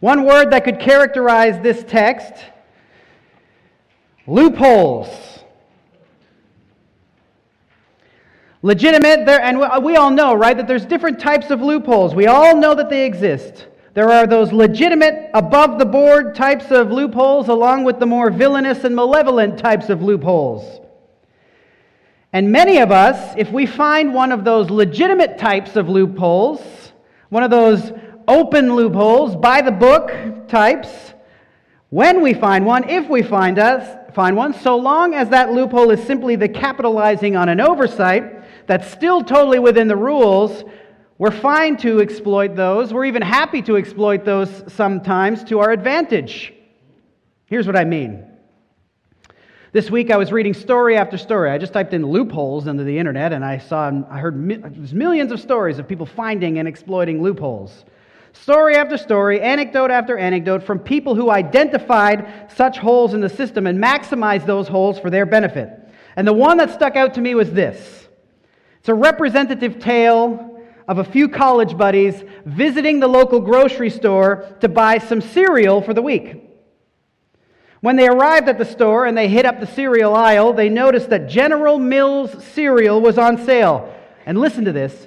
One word that could characterize this text loopholes. Legitimate, there, and we all know, right, that there's different types of loopholes. We all know that they exist. There are those legitimate, above the board types of loopholes, along with the more villainous and malevolent types of loopholes. And many of us, if we find one of those legitimate types of loopholes, one of those open loopholes, by the book types, when we find one, if we find us, find one, so long as that loophole is simply the capitalizing on an oversight that's still totally within the rules, we're fine to exploit those. We're even happy to exploit those sometimes to our advantage. Here's what I mean. This week I was reading story after story. I just typed in loopholes into the internet and I saw, I heard millions of stories of people finding and exploiting loopholes. Story after story, anecdote after anecdote from people who identified such holes in the system and maximized those holes for their benefit. And the one that stuck out to me was this it's a representative tale of a few college buddies visiting the local grocery store to buy some cereal for the week. When they arrived at the store and they hit up the cereal aisle, they noticed that General Mills cereal was on sale. And listen to this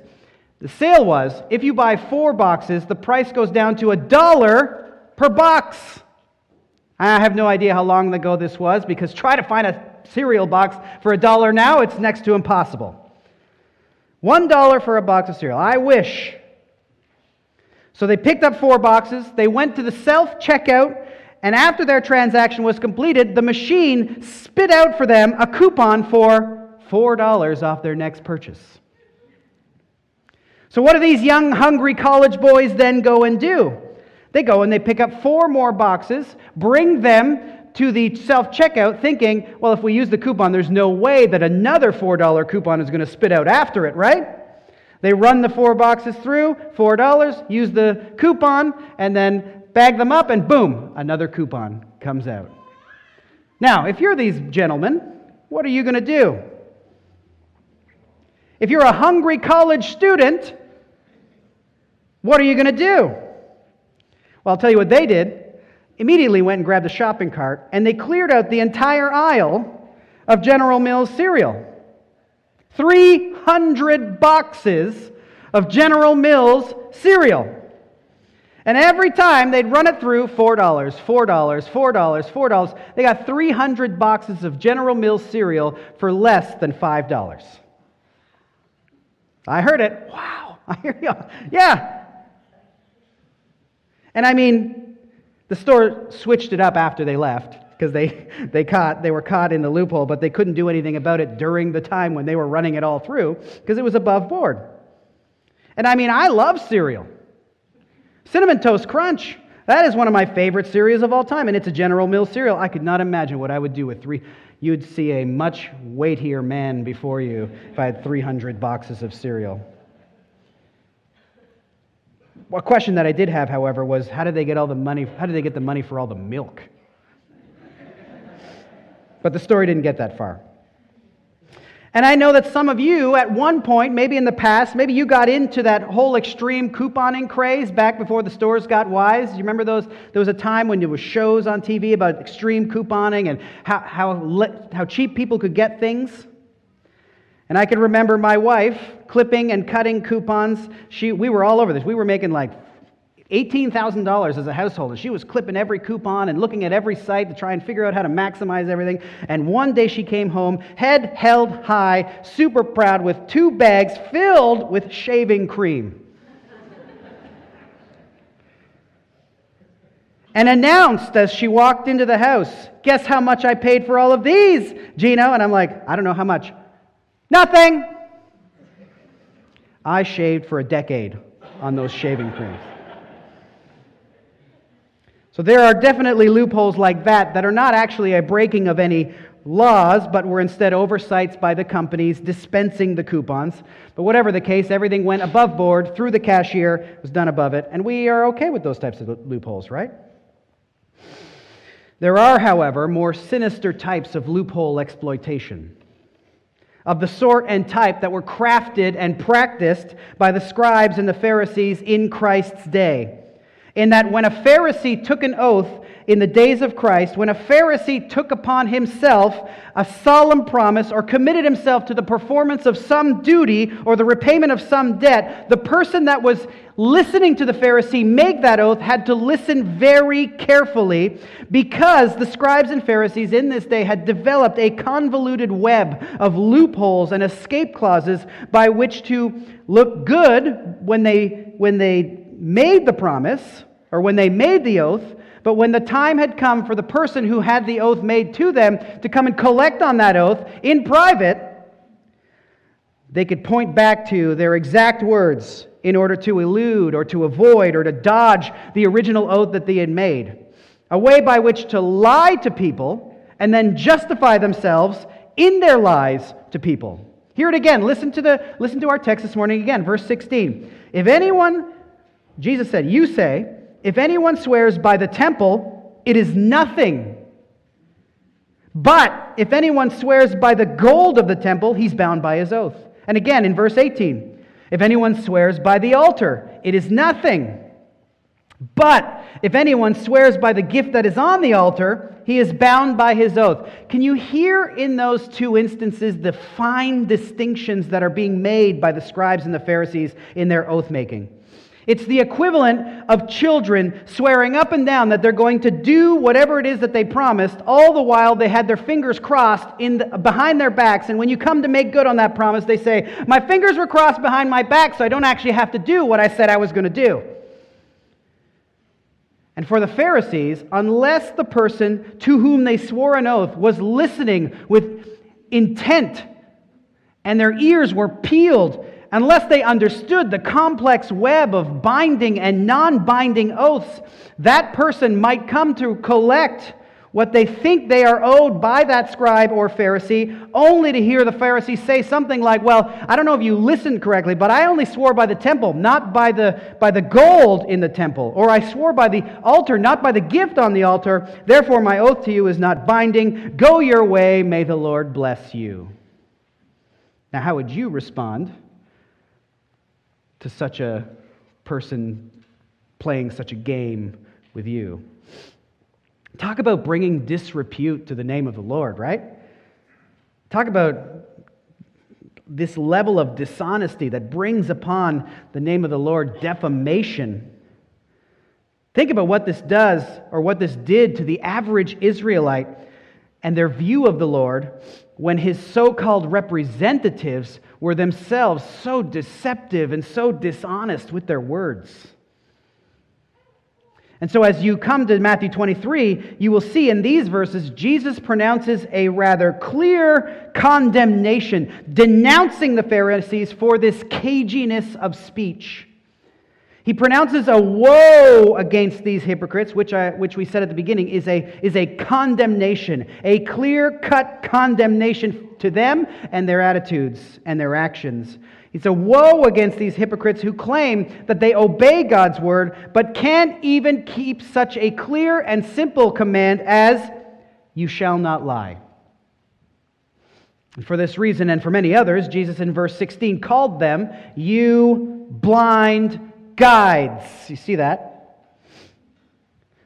the sale was if you buy four boxes, the price goes down to a dollar per box. I have no idea how long ago this was because try to find a cereal box for a dollar now, it's next to impossible. One dollar for a box of cereal. I wish. So they picked up four boxes, they went to the self checkout and after their transaction was completed, the machine spit out for them a coupon for $4 off their next purchase. So, what do these young, hungry college boys then go and do? They go and they pick up four more boxes, bring them to the self checkout, thinking, well, if we use the coupon, there's no way that another $4 coupon is going to spit out after it, right? They run the four boxes through, $4, use the coupon, and then bag them up, and boom, another coupon comes out. Now, if you're these gentlemen, what are you going to do? If you're a hungry college student, what are you going to do? Well, I'll tell you what they did. Immediately went and grabbed a shopping cart, and they cleared out the entire aisle of General Mills cereal. 300 boxes of General Mills cereal. And every time they'd run it through $4, $4, $4, $4. They got 300 boxes of General Mills cereal for less than $5. I heard it. Wow. I hear you. Yeah. And I mean, the store switched it up after they left because they, they, caught, they were caught in the loophole, but they couldn't do anything about it during the time when they were running it all through because it was above board. And I mean, I love cereal. Cinnamon Toast Crunch. That is one of my favorite cereals of all time, and it's a General Mills cereal. I could not imagine what I would do with three. You'd see a much weightier man before you if I had 300 boxes of cereal. A question that I did have, however, was how did they get all the money? How did they get the money for all the milk? But the story didn't get that far. And I know that some of you, at one point, maybe in the past, maybe you got into that whole extreme couponing craze back before the stores got wise. You remember those? There was a time when there was shows on TV about extreme couponing and how, how, how cheap people could get things. And I can remember my wife clipping and cutting coupons. She, we were all over this. We were making like $18,000 as a household, and she was clipping every coupon and looking at every site to try and figure out how to maximize everything. And one day she came home, head held high, super proud, with two bags filled with shaving cream. and announced as she walked into the house, Guess how much I paid for all of these, Gino? And I'm like, I don't know how much. Nothing. I shaved for a decade on those shaving creams. So there are definitely loopholes like that that are not actually a breaking of any laws, but were instead oversights by the companies dispensing the coupons. But whatever the case, everything went above board through the cashier, was done above it, and we are okay with those types of loopholes, right? There are, however, more sinister types of loophole exploitation. Of the sort and type that were crafted and practiced by the scribes and the Pharisees in Christ's day. in that when a Pharisee took an oath in the days of Christ, when a Pharisee took upon himself a solemn promise or committed himself to the performance of some duty or the repayment of some debt, the person that was listening to the Pharisee make that oath had to listen very carefully because the scribes and Pharisees in this day had developed a convoluted web of loopholes and escape clauses by which to look good when they, when they made the promise or when they made the oath, but when the time had come for the person who had the oath made to them to come and collect on that oath in private, they could point back to their exact words in order to elude or to avoid or to dodge the original oath that they had made. A way by which to lie to people and then justify themselves in their lies to people. Hear it again. Listen to, the, listen to our text this morning again, verse 16. If anyone, Jesus said, You say, if anyone swears by the temple, it is nothing. But if anyone swears by the gold of the temple, he's bound by his oath. And again in verse 18, if anyone swears by the altar, it is nothing. But if anyone swears by the gift that is on the altar, he is bound by his oath. Can you hear in those two instances the fine distinctions that are being made by the scribes and the Pharisees in their oath making? It's the equivalent of children swearing up and down that they're going to do whatever it is that they promised, all the while they had their fingers crossed in the, behind their backs. And when you come to make good on that promise, they say, My fingers were crossed behind my back, so I don't actually have to do what I said I was going to do. And for the Pharisees, unless the person to whom they swore an oath was listening with intent and their ears were peeled unless they understood the complex web of binding and non binding oaths, that person might come to collect what they think they are owed by that scribe or Pharisee, only to hear the Pharisee say something like, Well, I don't know if you listened correctly, but I only swore by the temple, not by the, by the gold in the temple. Or I swore by the altar, not by the gift on the altar. Therefore, my oath to you is not binding. Go your way. May the Lord bless you. Now, how would you respond to such a person playing such a game with you. Talk about bringing disrepute to the name of the Lord, right? Talk about this level of dishonesty that brings upon the name of the Lord defamation. Think about what this does or what this did to the average Israelite and their view of the Lord when his so called representatives were themselves so deceptive and so dishonest with their words. And so, as you come to Matthew 23, you will see in these verses, Jesus pronounces a rather clear condemnation, denouncing the Pharisees for this caginess of speech. He pronounces a woe against these hypocrites, which, I, which we said at the beginning is a, is a condemnation, a clear cut condemnation to them and their attitudes and their actions. It's a woe against these hypocrites who claim that they obey God's word, but can't even keep such a clear and simple command as, You shall not lie. For this reason and for many others, Jesus in verse 16 called them, You blind guides. You see that?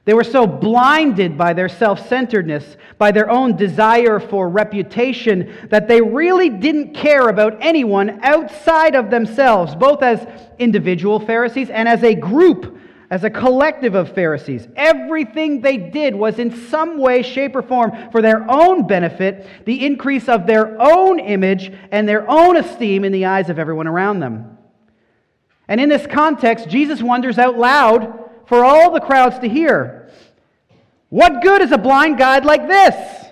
They were so blinded by their self centeredness, by their own desire for reputation, that they really didn't care about anyone outside of themselves, both as individual Pharisees and as a group, as a collective of Pharisees. Everything they did was in some way, shape, or form for their own benefit, the increase of their own image and their own esteem in the eyes of everyone around them. And in this context, Jesus wonders out loud for all the crowds to hear What good is a blind guide like this?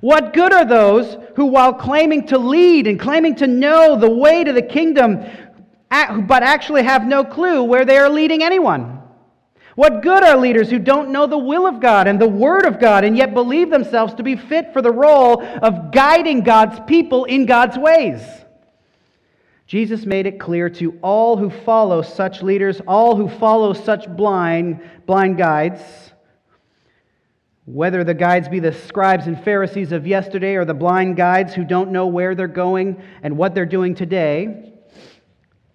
What good are those who, while claiming to lead and claiming to know the way to the kingdom, but actually have no clue where they are leading anyone? What good are leaders who don't know the will of God and the Word of God and yet believe themselves to be fit for the role of guiding God's people in God's ways? Jesus made it clear to all who follow such leaders, all who follow such blind, blind guides, whether the guides be the scribes and Pharisees of yesterday or the blind guides who don't know where they're going and what they're doing today,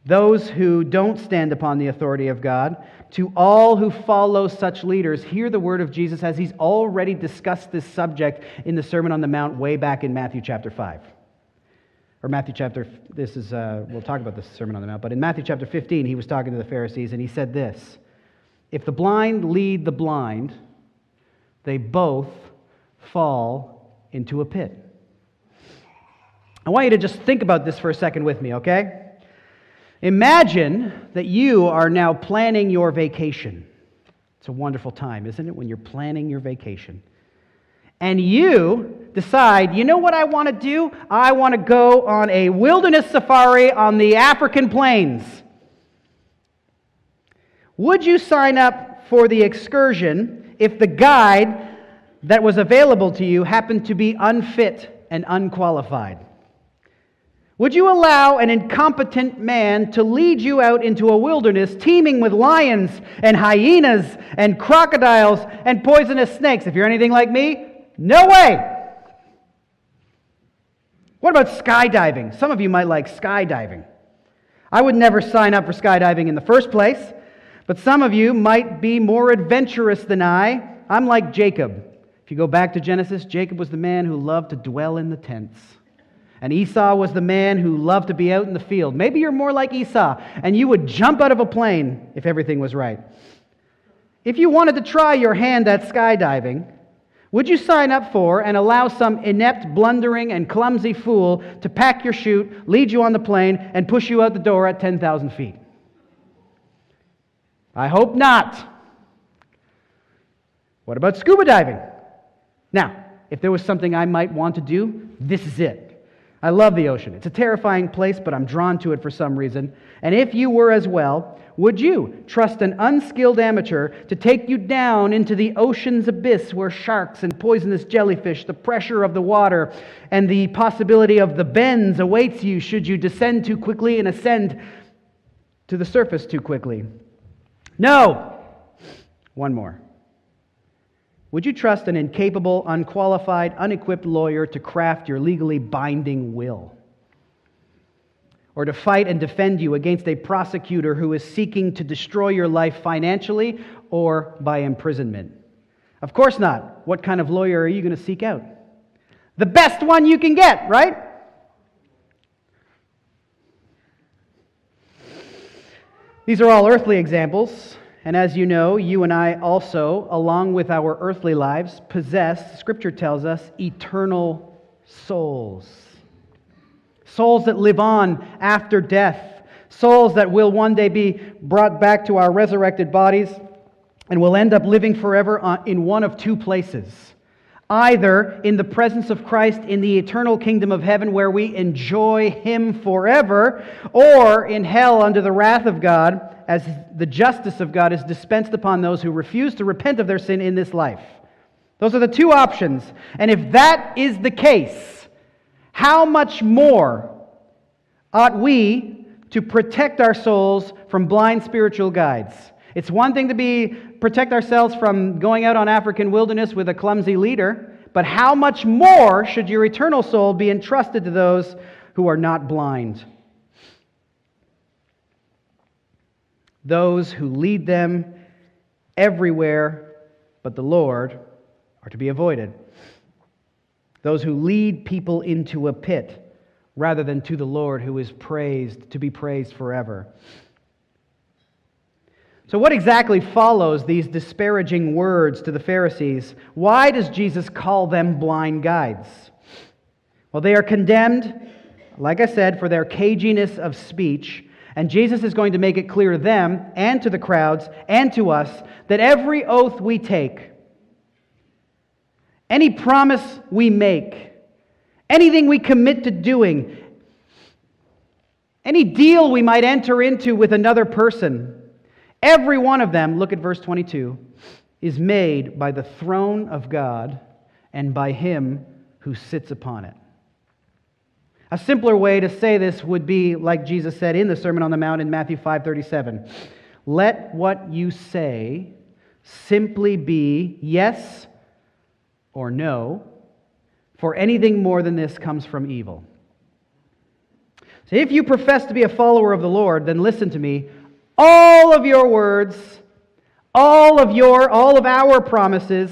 those who don't stand upon the authority of God, to all who follow such leaders, hear the word of Jesus as he's already discussed this subject in the Sermon on the Mount way back in Matthew chapter 5. Or Matthew chapter, this is, uh, we'll talk about this Sermon on the Mount, but in Matthew chapter 15, he was talking to the Pharisees and he said this If the blind lead the blind, they both fall into a pit. I want you to just think about this for a second with me, okay? Imagine that you are now planning your vacation. It's a wonderful time, isn't it, when you're planning your vacation? And you decide, you know what I want to do? I want to go on a wilderness safari on the African plains. Would you sign up for the excursion if the guide that was available to you happened to be unfit and unqualified? Would you allow an incompetent man to lead you out into a wilderness teeming with lions and hyenas and crocodiles and poisonous snakes? If you're anything like me, no way. What about skydiving? Some of you might like skydiving. I would never sign up for skydiving in the first place, but some of you might be more adventurous than I. I'm like Jacob. If you go back to Genesis, Jacob was the man who loved to dwell in the tents. And Esau was the man who loved to be out in the field. Maybe you're more like Esau, and you would jump out of a plane if everything was right. If you wanted to try your hand at skydiving, would you sign up for and allow some inept, blundering, and clumsy fool to pack your chute, lead you on the plane, and push you out the door at 10,000 feet? I hope not. What about scuba diving? Now, if there was something I might want to do, this is it. I love the ocean. It's a terrifying place, but I'm drawn to it for some reason. And if you were as well, would you trust an unskilled amateur to take you down into the ocean's abyss where sharks and poisonous jellyfish, the pressure of the water, and the possibility of the bends awaits you should you descend too quickly and ascend to the surface too quickly? No! One more. Would you trust an incapable, unqualified, unequipped lawyer to craft your legally binding will? Or to fight and defend you against a prosecutor who is seeking to destroy your life financially or by imprisonment? Of course not. What kind of lawyer are you going to seek out? The best one you can get, right? These are all earthly examples. And as you know, you and I also, along with our earthly lives, possess, Scripture tells us, eternal souls. Souls that live on after death. Souls that will one day be brought back to our resurrected bodies and will end up living forever uh, in one of two places either in the presence of Christ in the eternal kingdom of heaven where we enjoy Him forever, or in hell under the wrath of God as the justice of God is dispensed upon those who refuse to repent of their sin in this life. Those are the two options. And if that is the case, how much more ought we to protect our souls from blind spiritual guides? It's one thing to be protect ourselves from going out on African wilderness with a clumsy leader, but how much more should your eternal soul be entrusted to those who are not blind? Those who lead them everywhere but the Lord are to be avoided. Those who lead people into a pit rather than to the Lord who is praised, to be praised forever. So, what exactly follows these disparaging words to the Pharisees? Why does Jesus call them blind guides? Well, they are condemned, like I said, for their caginess of speech. And Jesus is going to make it clear to them and to the crowds and to us that every oath we take, any promise we make, anything we commit to doing, any deal we might enter into with another person, Every one of them, look at verse 22, is made by the throne of God and by him who sits upon it. A simpler way to say this would be like Jesus said in the Sermon on the Mount in Matthew 5:37. Let what you say simply be yes or no, for anything more than this comes from evil. So if you profess to be a follower of the Lord, then listen to me. All of your words, all of your, all of our promises,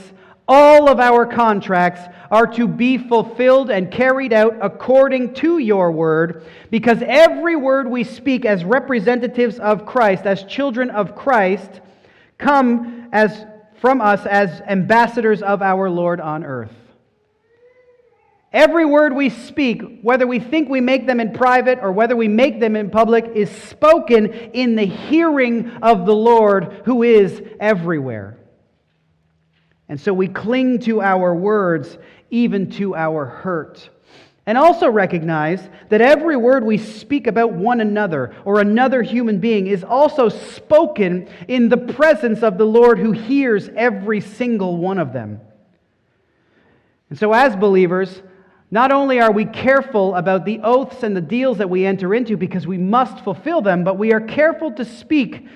all of our contracts are to be fulfilled and carried out according to your word, because every word we speak as representatives of Christ, as children of Christ, come as from us as ambassadors of our Lord on earth. Every word we speak, whether we think we make them in private or whether we make them in public, is spoken in the hearing of the Lord who is everywhere. And so we cling to our words, even to our hurt. And also recognize that every word we speak about one another or another human being is also spoken in the presence of the Lord who hears every single one of them. And so, as believers, not only are we careful about the oaths and the deals that we enter into because we must fulfill them, but we are careful to speak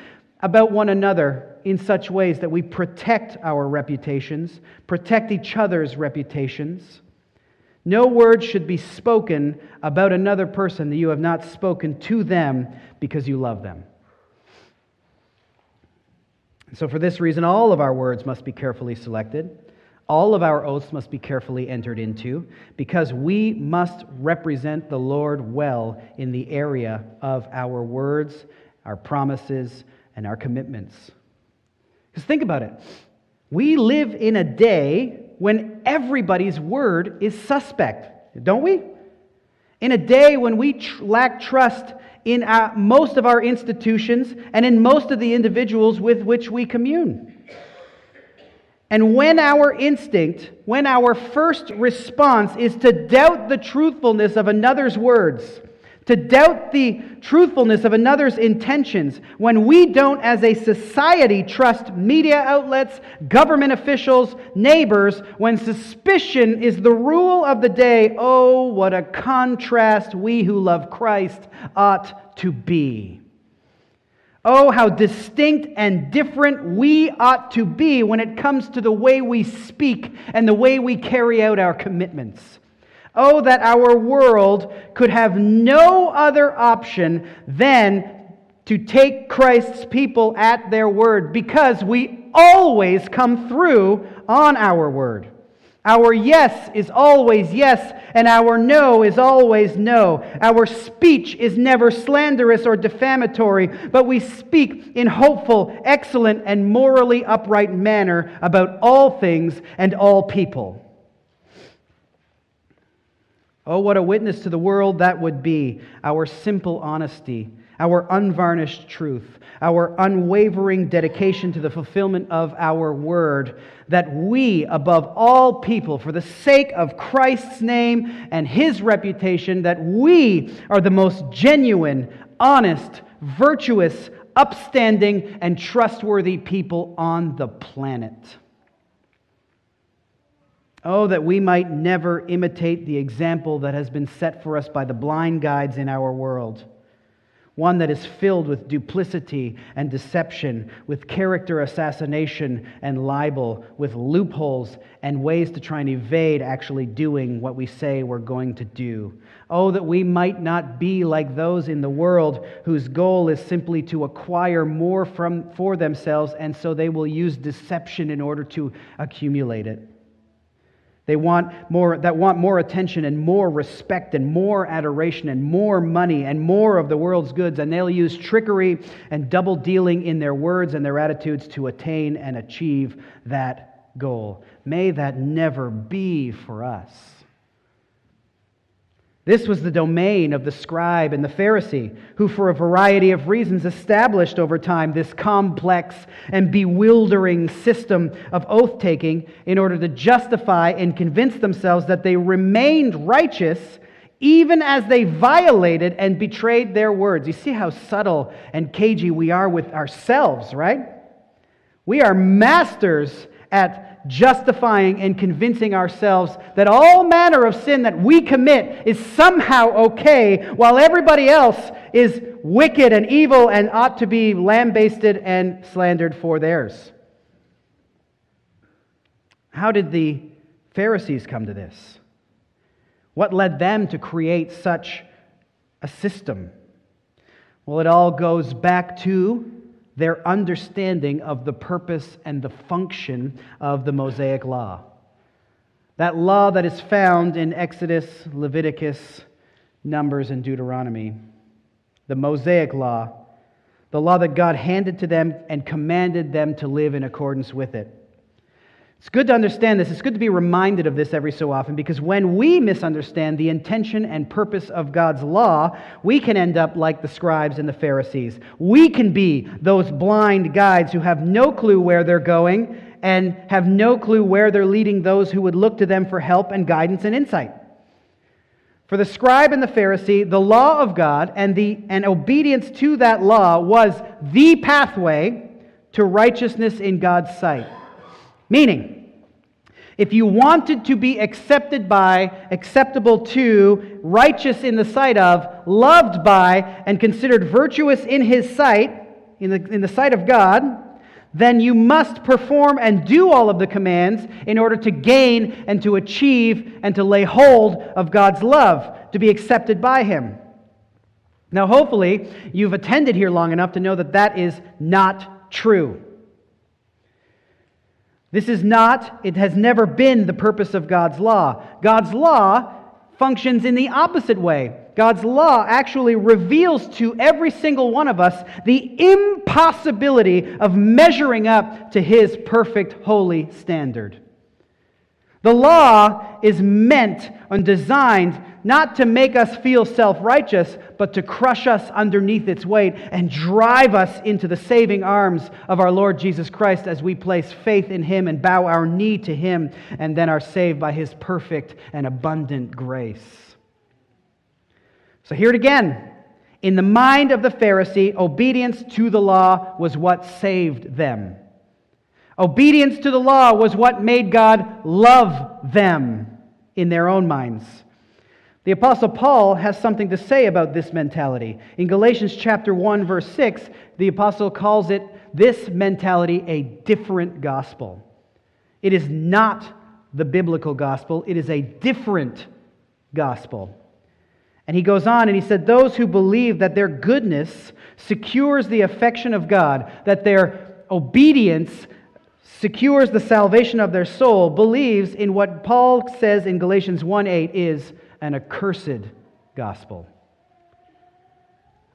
about one another in such ways that we protect our reputations, protect each other's reputations. No word should be spoken about another person that you have not spoken to them because you love them. So, for this reason, all of our words must be carefully selected. All of our oaths must be carefully entered into because we must represent the Lord well in the area of our words, our promises, and our commitments. Because think about it. We live in a day when everybody's word is suspect, don't we? In a day when we tr- lack trust in our, most of our institutions and in most of the individuals with which we commune. And when our instinct, when our first response is to doubt the truthfulness of another's words, to doubt the truthfulness of another's intentions, when we don't, as a society, trust media outlets, government officials, neighbors, when suspicion is the rule of the day, oh, what a contrast we who love Christ ought to be. Oh, how distinct and different we ought to be when it comes to the way we speak and the way we carry out our commitments. Oh, that our world could have no other option than to take Christ's people at their word because we always come through on our word. Our yes is always yes, and our no is always no. Our speech is never slanderous or defamatory, but we speak in hopeful, excellent, and morally upright manner about all things and all people. Oh, what a witness to the world that would be our simple honesty our unvarnished truth, our unwavering dedication to the fulfillment of our word, that we, above all people, for the sake of Christ's name and his reputation, that we are the most genuine, honest, virtuous, upstanding, and trustworthy people on the planet. Oh, that we might never imitate the example that has been set for us by the blind guides in our world one that is filled with duplicity and deception, with character assassination and libel, with loopholes and ways to try and evade actually doing what we say we're going to do. Oh, that we might not be like those in the world whose goal is simply to acquire more from, for themselves, and so they will use deception in order to accumulate it. They want more, that want more attention and more respect and more adoration and more money and more of the world's goods. And they'll use trickery and double dealing in their words and their attitudes to attain and achieve that goal. May that never be for us. This was the domain of the scribe and the Pharisee, who, for a variety of reasons, established over time this complex and bewildering system of oath taking in order to justify and convince themselves that they remained righteous even as they violated and betrayed their words. You see how subtle and cagey we are with ourselves, right? We are masters at justifying and convincing ourselves that all manner of sin that we commit is somehow okay, while everybody else is wicked and evil and ought to be lambasted and slandered for theirs. How did the Pharisees come to this? What led them to create such a system? Well, it all goes back to their understanding of the purpose and the function of the Mosaic Law. That law that is found in Exodus, Leviticus, Numbers, and Deuteronomy. The Mosaic Law, the law that God handed to them and commanded them to live in accordance with it. It's good to understand this. It's good to be reminded of this every so often because when we misunderstand the intention and purpose of God's law, we can end up like the scribes and the Pharisees. We can be those blind guides who have no clue where they're going and have no clue where they're leading those who would look to them for help and guidance and insight. For the scribe and the Pharisee, the law of God and, the, and obedience to that law was the pathway to righteousness in God's sight. Meaning, if you wanted to be accepted by, acceptable to, righteous in the sight of, loved by, and considered virtuous in his sight, in the, in the sight of God, then you must perform and do all of the commands in order to gain and to achieve and to lay hold of God's love, to be accepted by Him. Now, hopefully, you've attended here long enough to know that that is not true. This is not, it has never been the purpose of God's law. God's law functions in the opposite way. God's law actually reveals to every single one of us the impossibility of measuring up to His perfect holy standard. The law is meant and designed not to make us feel self righteous, but to crush us underneath its weight and drive us into the saving arms of our Lord Jesus Christ as we place faith in Him and bow our knee to Him and then are saved by His perfect and abundant grace. So, hear it again. In the mind of the Pharisee, obedience to the law was what saved them. Obedience to the law was what made God love them in their own minds. The Apostle Paul has something to say about this mentality. In Galatians chapter 1, verse 6, the Apostle calls it this mentality a different gospel. It is not the biblical gospel, it is a different gospel. And he goes on and he said, Those who believe that their goodness secures the affection of God, that their obedience secures the salvation of their soul, believes in what Paul says in Galatians 1 8 is an accursed gospel.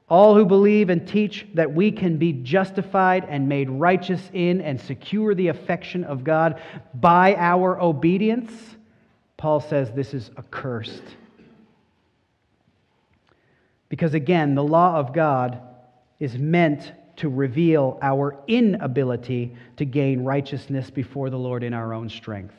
All who believe and teach that we can be justified and made righteous in and secure the affection of God by our obedience, Paul says this is accursed. Because again, the law of God is meant to reveal our inability to gain righteousness before the Lord in our own strength.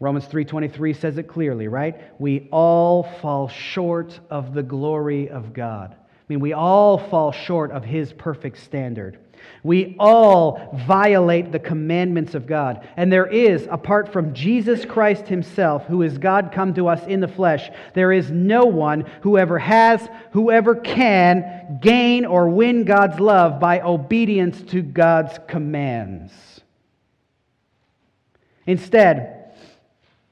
Romans 3:23 says it clearly, right? We all fall short of the glory of God. I mean, we all fall short of his perfect standard. We all violate the commandments of God. And there is, apart from Jesus Christ himself, who is God come to us in the flesh, there is no one who ever has, whoever can gain or win God's love by obedience to God's commands. Instead,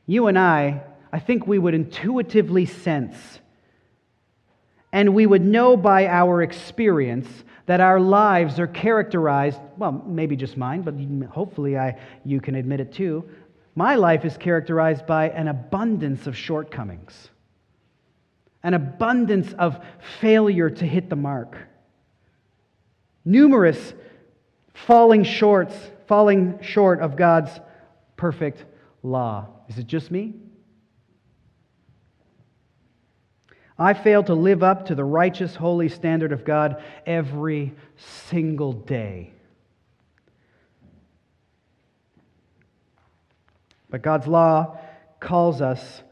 you and I, I think we would intuitively sense and we would know by our experience that our lives are characterized, well, maybe just mine, but hopefully I, you can admit it too. My life is characterized by an abundance of shortcomings, an abundance of failure to hit the mark, numerous falling shorts, falling short of God's perfect law. Is it just me? I fail to live up to the righteous, holy standard of God every single day. But God's law calls us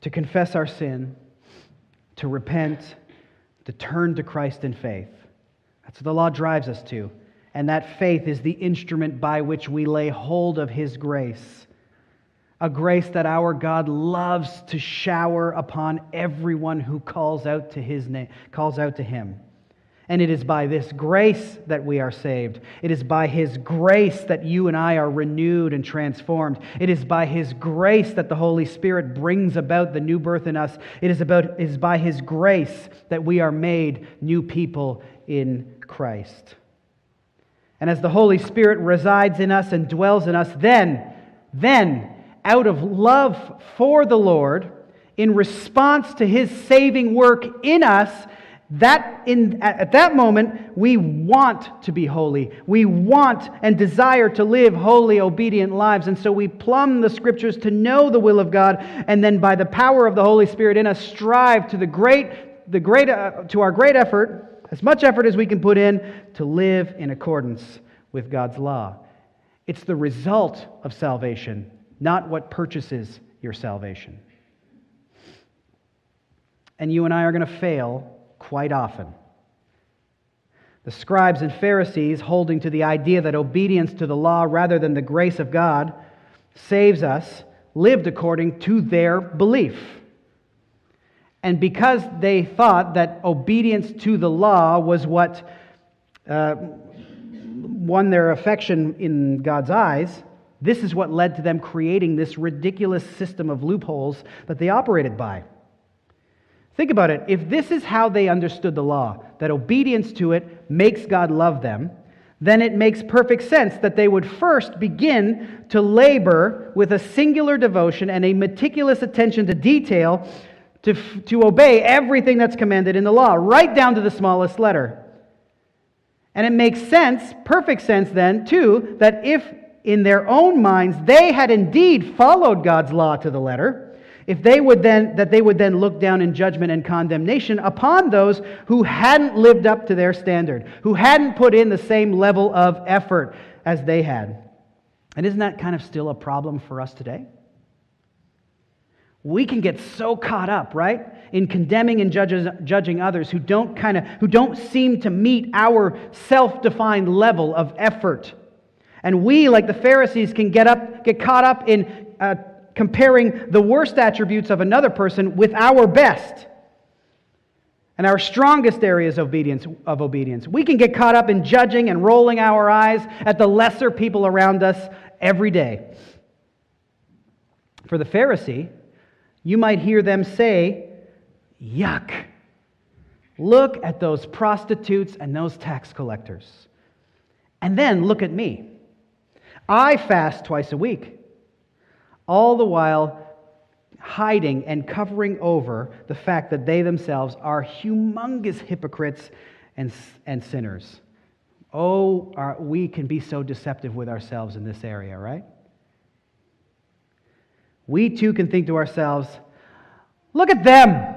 to confess our sin, to repent, to turn to Christ in faith. That's what the law drives us to. And that faith is the instrument by which we lay hold of His grace a grace that our God loves to shower upon everyone who calls out to his name, calls out to him. And it is by this grace that we are saved. It is by His grace that you and I are renewed and transformed. It is by His grace that the Holy Spirit brings about the new birth in us. It is, about, it is by His grace that we are made new people in Christ. And as the Holy Spirit resides in us and dwells in us, then, then, out of love for the Lord, in response to His saving work in us, that in, at that moment, we want to be holy. We want and desire to live holy, obedient lives. And so we plumb the scriptures to know the will of God, and then by the power of the Holy Spirit in us, strive to the great, the great, uh, to our great effort, as much effort as we can put in, to live in accordance with God's law. It's the result of salvation, not what purchases your salvation. And you and I are going to fail quite often. The scribes and Pharisees, holding to the idea that obedience to the law rather than the grace of God saves us, lived according to their belief. And because they thought that obedience to the law was what uh, won their affection in God's eyes, this is what led to them creating this ridiculous system of loopholes that they operated by. Think about it. If this is how they understood the law, that obedience to it makes God love them, then it makes perfect sense that they would first begin to labor with a singular devotion and a meticulous attention to detail to, to obey everything that's commanded in the law, right down to the smallest letter. And it makes sense, perfect sense then, too, that if in their own minds they had indeed followed God's law to the letter, if they would then that they would then look down in judgment and condemnation upon those who hadn't lived up to their standard who hadn't put in the same level of effort as they had. And isn't that kind of still a problem for us today? We can get so caught up right in condemning and judges, judging others who don't kind of who don't seem to meet our self-defined level of effort and we like the pharisees can get up get caught up in uh, comparing the worst attributes of another person with our best and our strongest areas of obedience, of obedience. We can get caught up in judging and rolling our eyes at the lesser people around us every day. For the Pharisee, you might hear them say, Yuck! Look at those prostitutes and those tax collectors. And then look at me. I fast twice a week all the while hiding and covering over the fact that they themselves are humongous hypocrites and, and sinners. Oh, our, we can be so deceptive with ourselves in this area, right? We too can think to ourselves, look at them.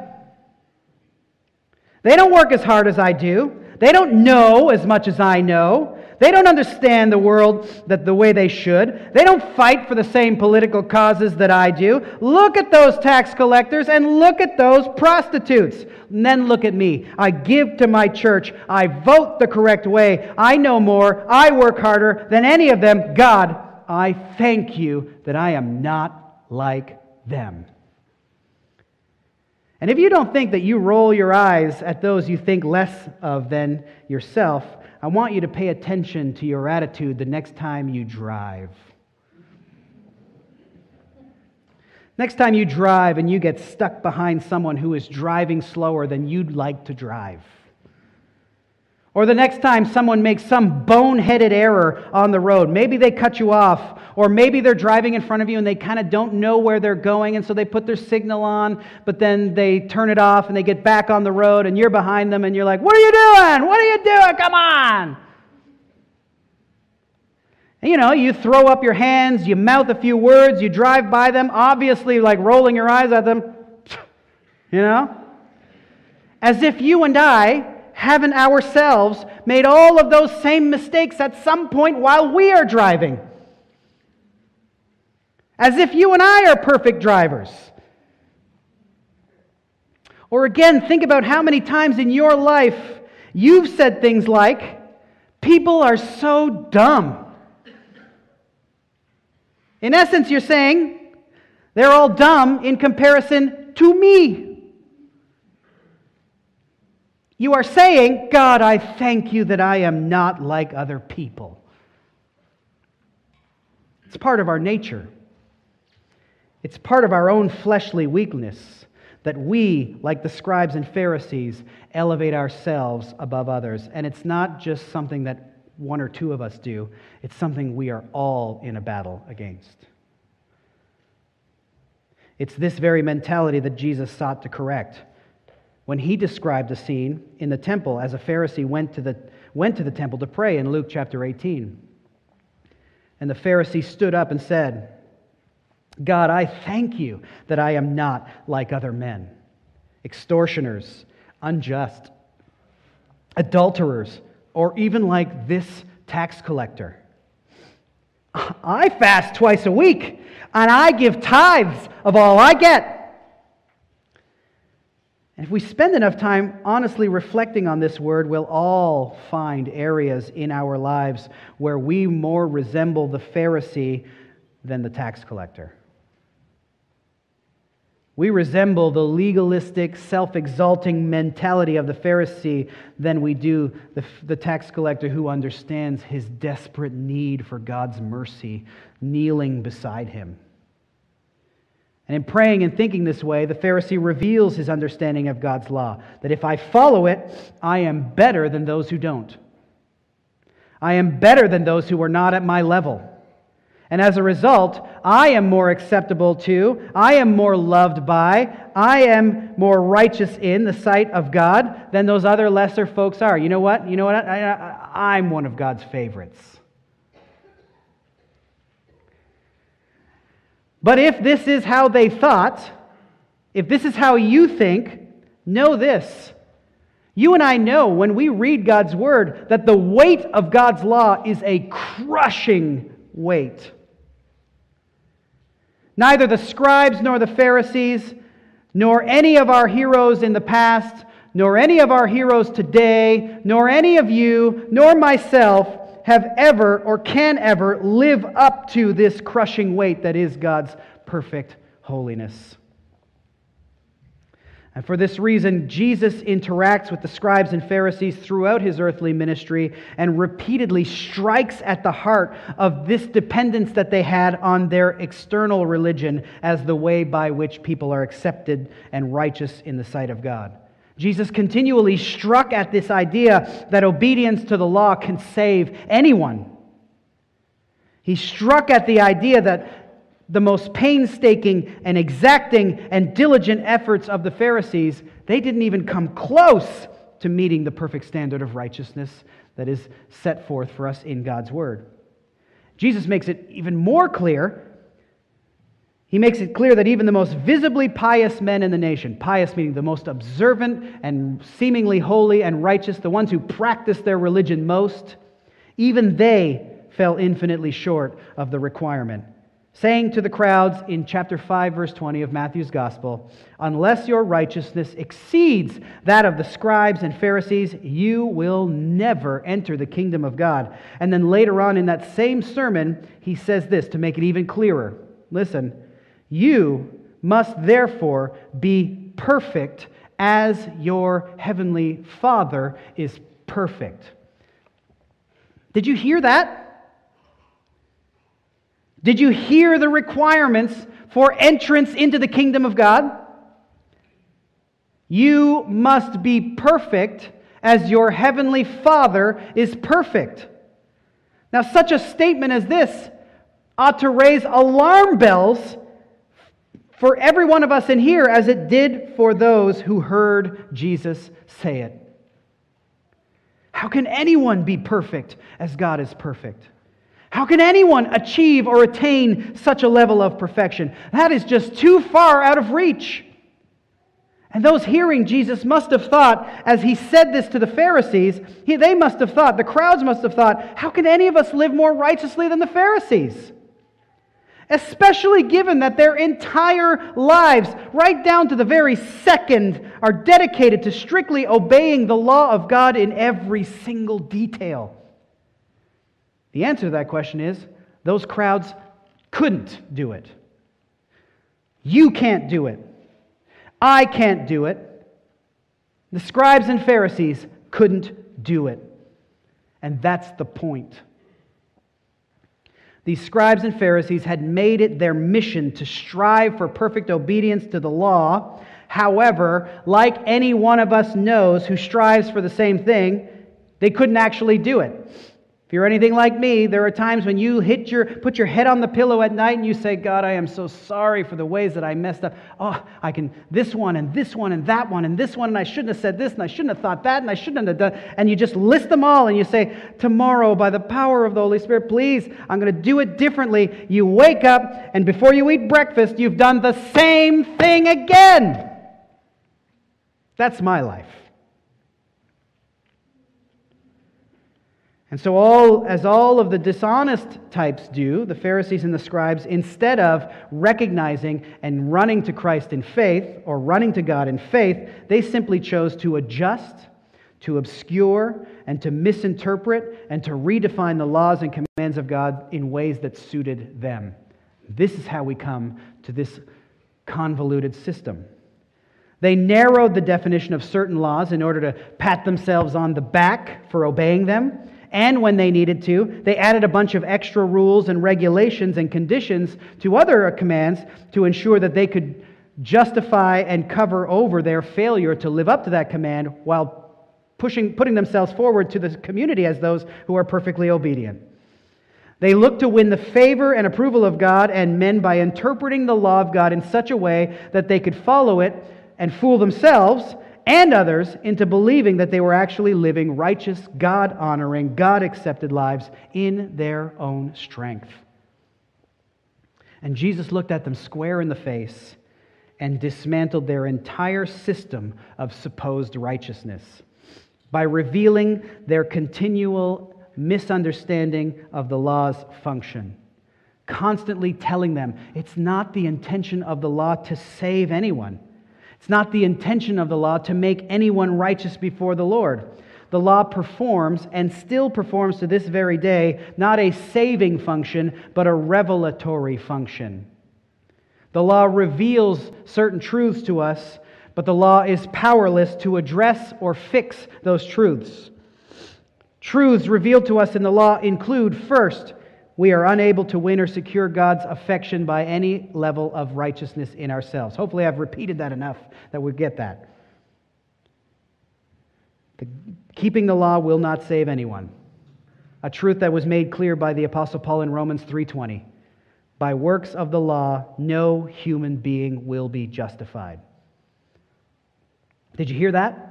They don't work as hard as I do. They don't know as much as I know. They don't understand the world that the way they should. They don't fight for the same political causes that I do. Look at those tax collectors and look at those prostitutes. And then look at me. I give to my church. I vote the correct way. I know more. I work harder than any of them. God, I thank you that I am not like them. And if you don't think that you roll your eyes at those you think less of than yourself, I want you to pay attention to your attitude the next time you drive. Next time you drive and you get stuck behind someone who is driving slower than you'd like to drive. Or the next time someone makes some boneheaded error on the road, maybe they cut you off, or maybe they're driving in front of you and they kind of don't know where they're going, and so they put their signal on, but then they turn it off and they get back on the road, and you're behind them and you're like, What are you doing? What are you doing? Come on. And, you know, you throw up your hands, you mouth a few words, you drive by them, obviously like rolling your eyes at them, you know? As if you and I haven't ourselves made all of those same mistakes at some point while we are driving? As if you and I are perfect drivers. Or again, think about how many times in your life you've said things like, People are so dumb. In essence, you're saying, They're all dumb in comparison to me. You are saying, God, I thank you that I am not like other people. It's part of our nature. It's part of our own fleshly weakness that we, like the scribes and Pharisees, elevate ourselves above others. And it's not just something that one or two of us do, it's something we are all in a battle against. It's this very mentality that Jesus sought to correct. When he described a scene in the temple as a Pharisee went to the, went to the temple to pray in Luke chapter 18. And the Pharisee stood up and said, God, I thank you that I am not like other men, extortioners, unjust, adulterers, or even like this tax collector. I fast twice a week, and I give tithes of all I get. And if we spend enough time honestly reflecting on this word, we'll all find areas in our lives where we more resemble the Pharisee than the tax collector. We resemble the legalistic, self exalting mentality of the Pharisee than we do the, the, tax collector who understands his desperate need for God's mercy, kneeling beside him. And in praying and thinking this way, the Pharisee reveals his understanding of God's law that if I follow it, I am better than those who don't. I am better than those who are not at my level. And as a result, I am more acceptable to, I am more loved by, I am more righteous in the sight of God than those other lesser folks are. You know what? You know what? I, am one of God's favorites. But if this is how they thought, if this is how you think, know this. You and I know when we read God's word that the weight of God's law is a crushing weight. Neither the scribes nor the Pharisees, nor any of our heroes in the past, nor any of our heroes today, nor any of you, nor myself have ever or can ever live up to this crushing weight that is God's perfect holiness. And for this reason, Jesus interacts with the scribes and Pharisees throughout his earthly ministry and repeatedly strikes at the heart of this dependence that they had on their external religion as the way by which people are accepted and righteous in the sight of God. Jesus continually struck at this idea that obedience to the law can save anyone. He struck at the idea that the most painstaking and exacting and diligent efforts of the Pharisees, they didn't even come close to meeting the perfect standard of righteousness that is set forth for us in God's Word. Jesus makes it even more clear. He makes it clear that even the most visibly pious men in the nation, pious meaning the most observant and seemingly holy and righteous, the ones who practice their religion most, even they fell infinitely short of the requirement saying to the crowds in chapter 5, verse 20 of Matthew's Gospel, Unless your righteousness exceeds that of the scribes and Pharisees, you will never enter the kingdom of God. And then later on in that same sermon, he says this to make it even clearer. Listen, you must therefore be perfect as your heavenly Father is perfect. Did you hear that? Did you hear the requirements for entrance into the kingdom of God? You must be perfect as your heavenly Father is perfect. Now, such a statement as this ought to raise alarm bells for every one of us in here, as it did for those who heard Jesus say it. How can anyone be perfect as God is perfect? How can anyone achieve or attain such a level of perfection? That is just too far out of reach. And those hearing Jesus must have thought, as he said this to the Pharisees, he, they must have thought, the crowds must have thought, how can any of us live more righteously than the Pharisees? Especially given that their entire lives, right down to the very second, are dedicated to strictly obeying the law of God in every single detail. The answer to that question is those crowds couldn't do it. You can't do it. I can't do it. The scribes and Pharisees couldn't do it. And that's the point. These scribes and Pharisees had made it their mission to strive for perfect obedience to the law. However, like any one of us knows who strives for the same thing, they couldn't actually do it. If you're anything like me, there are times when you hit your, put your head on the pillow at night and you say, God, I am so sorry for the ways that I messed up. Oh, I can, this one and this one and that one and this one, and I shouldn't have said this and I shouldn't have thought that and I shouldn't have done. And you just list them all and you say, Tomorrow, by the power of the Holy Spirit, please, I'm going to do it differently. You wake up and before you eat breakfast, you've done the same thing again. That's my life. And so, all, as all of the dishonest types do, the Pharisees and the scribes, instead of recognizing and running to Christ in faith or running to God in faith, they simply chose to adjust, to obscure, and to misinterpret, and to redefine the laws and commands of God in ways that suited them. This is how we come to this convoluted system. They narrowed the definition of certain laws in order to pat themselves on the back for obeying them and when they needed to. They added a bunch of extra rules and regulations and conditions to other commands to ensure that they could justify and cover over their failure to live up to that command while pushing, putting themselves forward to the community as those who are perfectly obedient. They look to win the favor and approval of God and men by interpreting the law of God in such a way that they could follow it and fool themselves and others into believing that they were actually living righteous, God honoring, God accepted lives in their own strength. And Jesus looked at them square in the face and dismantled their entire system of supposed righteousness by revealing their continual misunderstanding of the law's function. Constantly telling them it's not the intention of the law to save anyone. It's not the intention of the law to make anyone righteous before the Lord. The law performs and still performs to this very day not a saving function, but a revelatory function. The law reveals certain truths to us, but the law is powerless to address or fix those truths. Truths revealed to us in the law include first, we are unable to win or secure God's affection by any level of righteousness in ourselves. Hopefully, I've repeated that enough that we get that. The, keeping the law will not save anyone. A truth that was made clear by the apostle Paul in Romans 3:20. By works of the law, no human being will be justified. Did you hear that?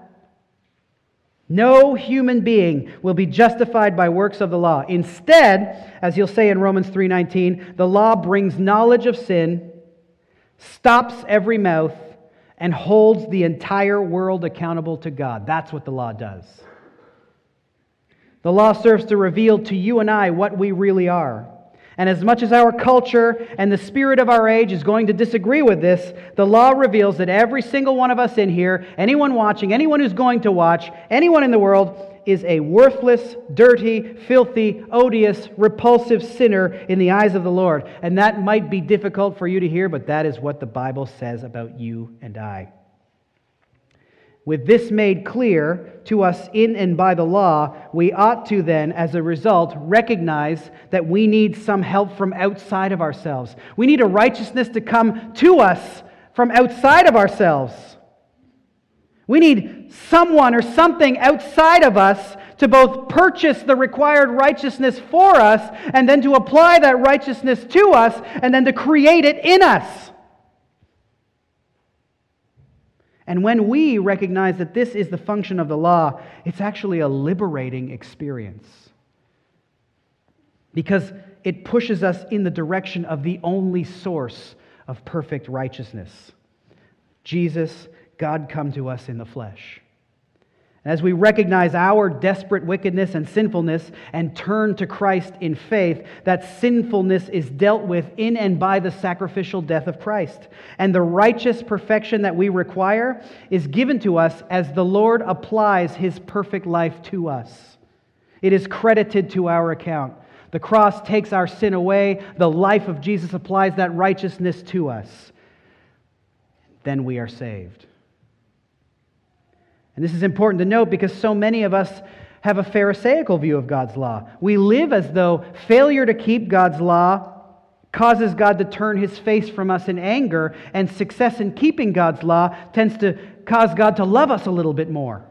No human being will be justified by works of the law. Instead, as you'll say in Romans 3:19, the law brings knowledge of sin, stops every mouth, and holds the entire world accountable to God. That's what the law does. The law serves to reveal to you and I what we really are. And as much as our culture and the spirit of our age is going to disagree with this, the law reveals that every single one of us in here, anyone watching, anyone who's going to watch, anyone in the world, is a worthless, dirty, filthy, odious, repulsive sinner in the eyes of the Lord. And that might be difficult for you to hear, but that is what the Bible says about you and I. With this made clear to us in and by the law, we ought to then, as a result, recognize that we need some help from outside of ourselves. We need a righteousness to come to us from outside of ourselves. We need someone or something outside of us to both purchase the required righteousness for us and then to apply that righteousness to us and then to create it in us. And when we recognize that this is the function of the law, it's actually a liberating experience. Because it pushes us in the direction of the only source of perfect righteousness Jesus, God come to us in the flesh. As we recognize our desperate wickedness and sinfulness and turn to Christ in faith, that sinfulness is dealt with in and by the sacrificial death of Christ. And the righteous perfection that we require is given to us as the Lord applies his perfect life to us. It is credited to our account. The cross takes our sin away, the life of Jesus applies that righteousness to us. Then we are saved. And this is important to note because so many of us have a Pharisaical view of God's law. We live as though failure to keep God's law causes God to turn his face from us in anger, and success in keeping God's law tends to cause God to love us a little bit more.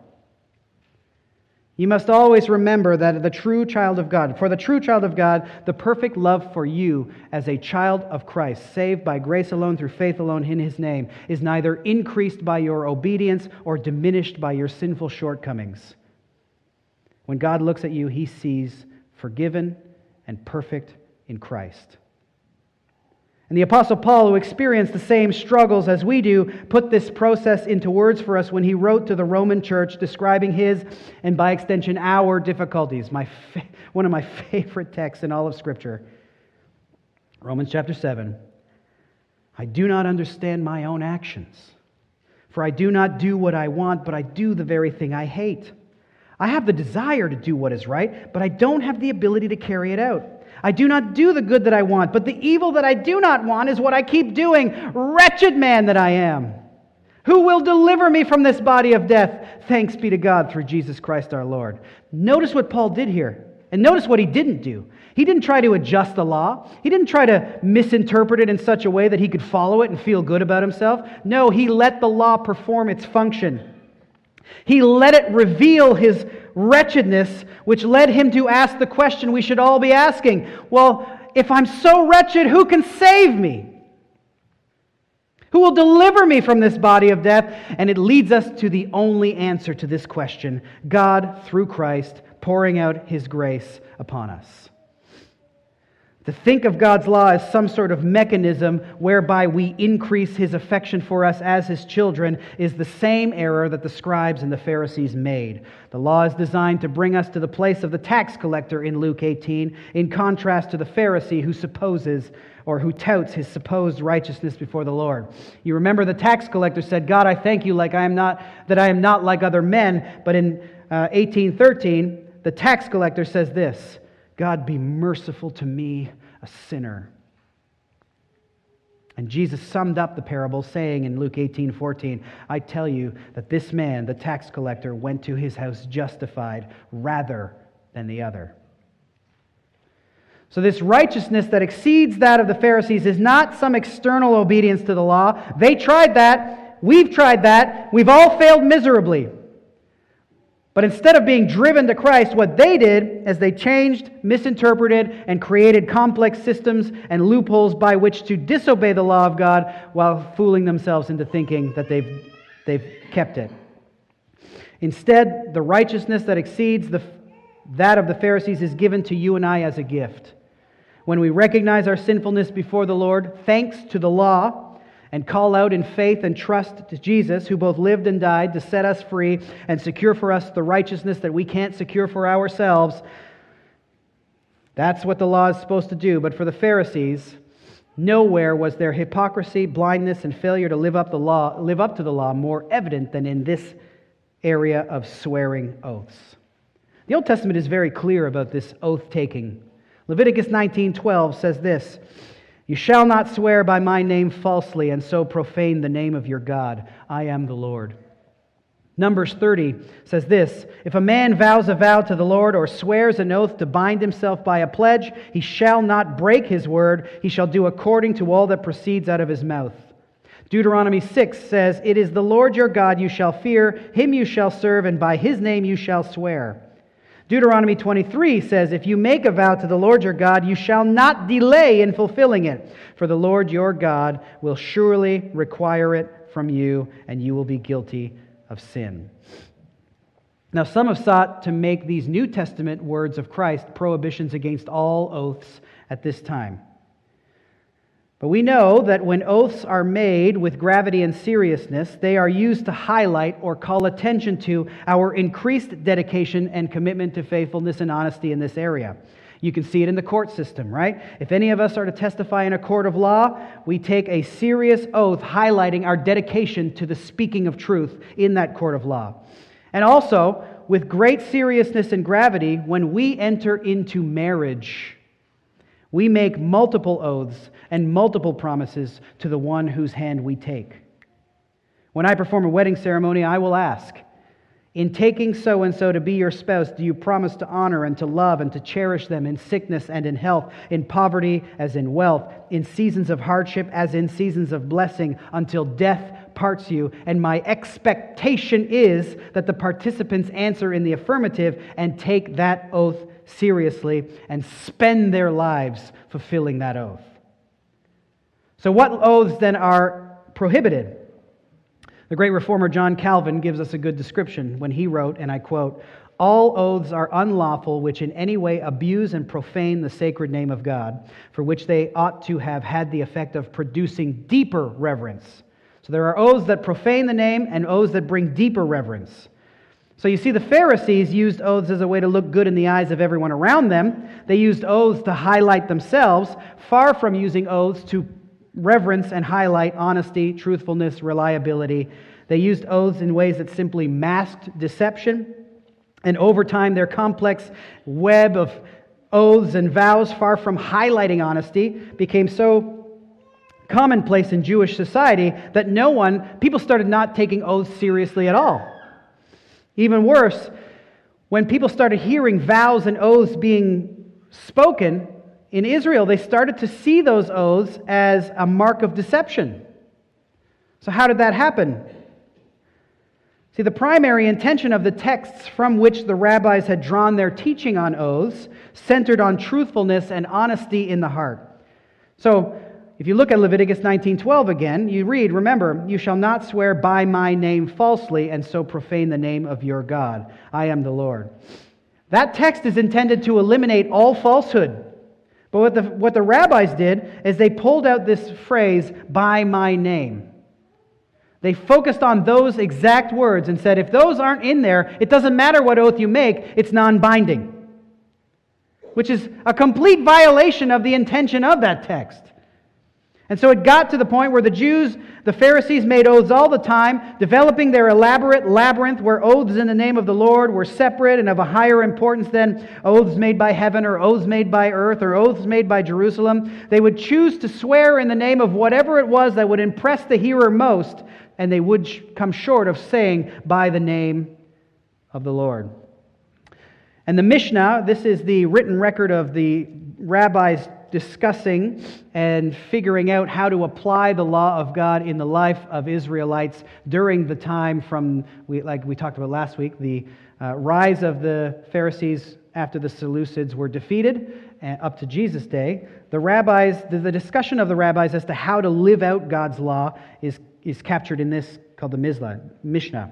You must always remember that the true child of God, for the true child of God, the perfect love for you as a child of Christ, saved by grace alone through faith alone in his name, is neither increased by your obedience or diminished by your sinful shortcomings. When God looks at you, he sees forgiven and perfect in Christ. And the Apostle Paul, who experienced the same struggles as we do, put this process into words for us when he wrote to the Roman church describing his, and by extension, our difficulties. My fa- one of my favorite texts in all of Scripture. Romans chapter 7. I do not understand my own actions, for I do not do what I want, but I do the very thing I hate. I have the desire to do what is right, but I don't have the ability to carry it out. I do not do the good that I want, but the evil that I do not want is what I keep doing. Wretched man that I am. Who will deliver me from this body of death? Thanks be to God through Jesus Christ our Lord. Notice what Paul did here. And notice what he didn't do. He didn't try to adjust the law. He didn't try to misinterpret it in such a way that he could follow it and feel good about himself. No, he let the law perform its function. He let it reveal his wretchedness, which led him to ask the question we should all be asking Well, if I'm so wretched, who can save me? Who will deliver me from this body of death? And it leads us to the only answer to this question God, through Christ, pouring out his grace upon us. To think of God's law as some sort of mechanism whereby we increase his affection for us as his children is the same error that the scribes and the Pharisees made. The law is designed to bring us to the place of the tax collector in Luke 18, in contrast to the Pharisee who supposes or who touts his supposed righteousness before the Lord. You remember the tax collector said, God, I thank you like I am not, that I am not like other men. But in uh, 1813, the tax collector says this. God, be merciful to me, a sinner. And Jesus summed up the parable, saying in Luke 18 14, I tell you that this man, the tax collector, went to his house justified rather than the other. So, this righteousness that exceeds that of the Pharisees is not some external obedience to the law. They tried that. We've tried that. We've all failed miserably. But instead of being driven to Christ, what they did is they changed, misinterpreted, and created complex systems and loopholes by which to disobey the law of God while fooling themselves into thinking that they've, they've kept it. Instead, the righteousness that exceeds the, that of the Pharisees is given to you and I as a gift. When we recognize our sinfulness before the Lord, thanks to the law, and call out in faith and trust to Jesus, who both lived and died to set us free and secure for us the righteousness that we can't secure for ourselves. That's what the law is supposed to do. But for the Pharisees, nowhere was their hypocrisy, blindness, and failure to live up, the law, live up to the law more evident than in this area of swearing oaths. The Old Testament is very clear about this oath taking. Leviticus 19:12 says this, you shall not swear by my name falsely and so profane the name of your God. I am the Lord. Numbers 30 says this If a man vows a vow to the Lord or swears an oath to bind himself by a pledge, he shall not break his word. He shall do according to all that proceeds out of his mouth. Deuteronomy 6 says, It is the Lord your God you shall fear, him you shall serve, and by his name you shall swear. Deuteronomy 23 says, If you make a vow to the Lord your God, you shall not delay in fulfilling it, for the Lord your God will surely require it from you, and you will be guilty of sin. Now, some have sought to make these New Testament words of Christ prohibitions against all oaths at this time. But we know that when oaths are made with gravity and seriousness, they are used to highlight or call attention to our increased dedication and commitment to faithfulness and honesty in this area. You can see it in the court system, right? If any of us are to testify in a court of law, we take a serious oath highlighting our dedication to the speaking of truth in that court of law. And also, with great seriousness and gravity, when we enter into marriage, we make multiple oaths and multiple promises to the one whose hand we take. When I perform a wedding ceremony, I will ask, In taking so and so to be your spouse, do you promise to honor and to love and to cherish them in sickness and in health, in poverty as in wealth, in seasons of hardship as in seasons of blessing, until death parts you? And my expectation is that the participants answer in the affirmative and take that oath seriously and spend their lives fulfilling that oath. So, what oaths then are prohibited? The great reformer John Calvin gives us a good description when he wrote, and I quote, all oaths are unlawful which in any way abuse and profane the sacred name of God, for which they ought to have had the effect of producing deeper reverence. So there are oaths that profane the name and oaths that bring deeper reverence. So you see, the Pharisees used oaths as a way to look good in the eyes of everyone around them. They used oaths to highlight themselves, far from using oaths to reverence and highlight honesty, truthfulness, reliability. They used oaths in ways that simply masked deception. And over time, their complex web of oaths and vows, far from highlighting honesty, became so commonplace in Jewish society that no one, people started not taking oaths seriously at all. Even worse, when people started hearing vows and oaths being spoken, in Israel, they started to see those oaths as a mark of deception. So, how did that happen? See, the primary intention of the texts from which the rabbis had drawn their teaching on oaths centered on truthfulness and honesty in the heart. So, if you look at Leviticus 19:12 again, you read, "Remember, you shall not swear by my name falsely and so profane the name of your God. I am the Lord." That text is intended to eliminate all falsehood. But what the, what the rabbis did is they pulled out this phrase, by my name. They focused on those exact words and said, if those aren't in there, it doesn't matter what oath you make, it's non binding. Which is a complete violation of the intention of that text. And so it got to the point where the Jews, the Pharisees, made oaths all the time, developing their elaborate labyrinth where oaths in the name of the Lord were separate and of a higher importance than oaths made by heaven or oaths made by earth or oaths made by Jerusalem. They would choose to swear in the name of whatever it was that would impress the hearer most, and they would come short of saying, by the name of the Lord. And the Mishnah, this is the written record of the rabbis discussing and figuring out how to apply the law of God in the life of Israelites during the time from, like we talked about last week, the uh, rise of the Pharisees after the Seleucids were defeated uh, up to Jesus' day. The rabbis, the, the discussion of the rabbis as to how to live out God's law is, is captured in this called the Mizla, Mishnah.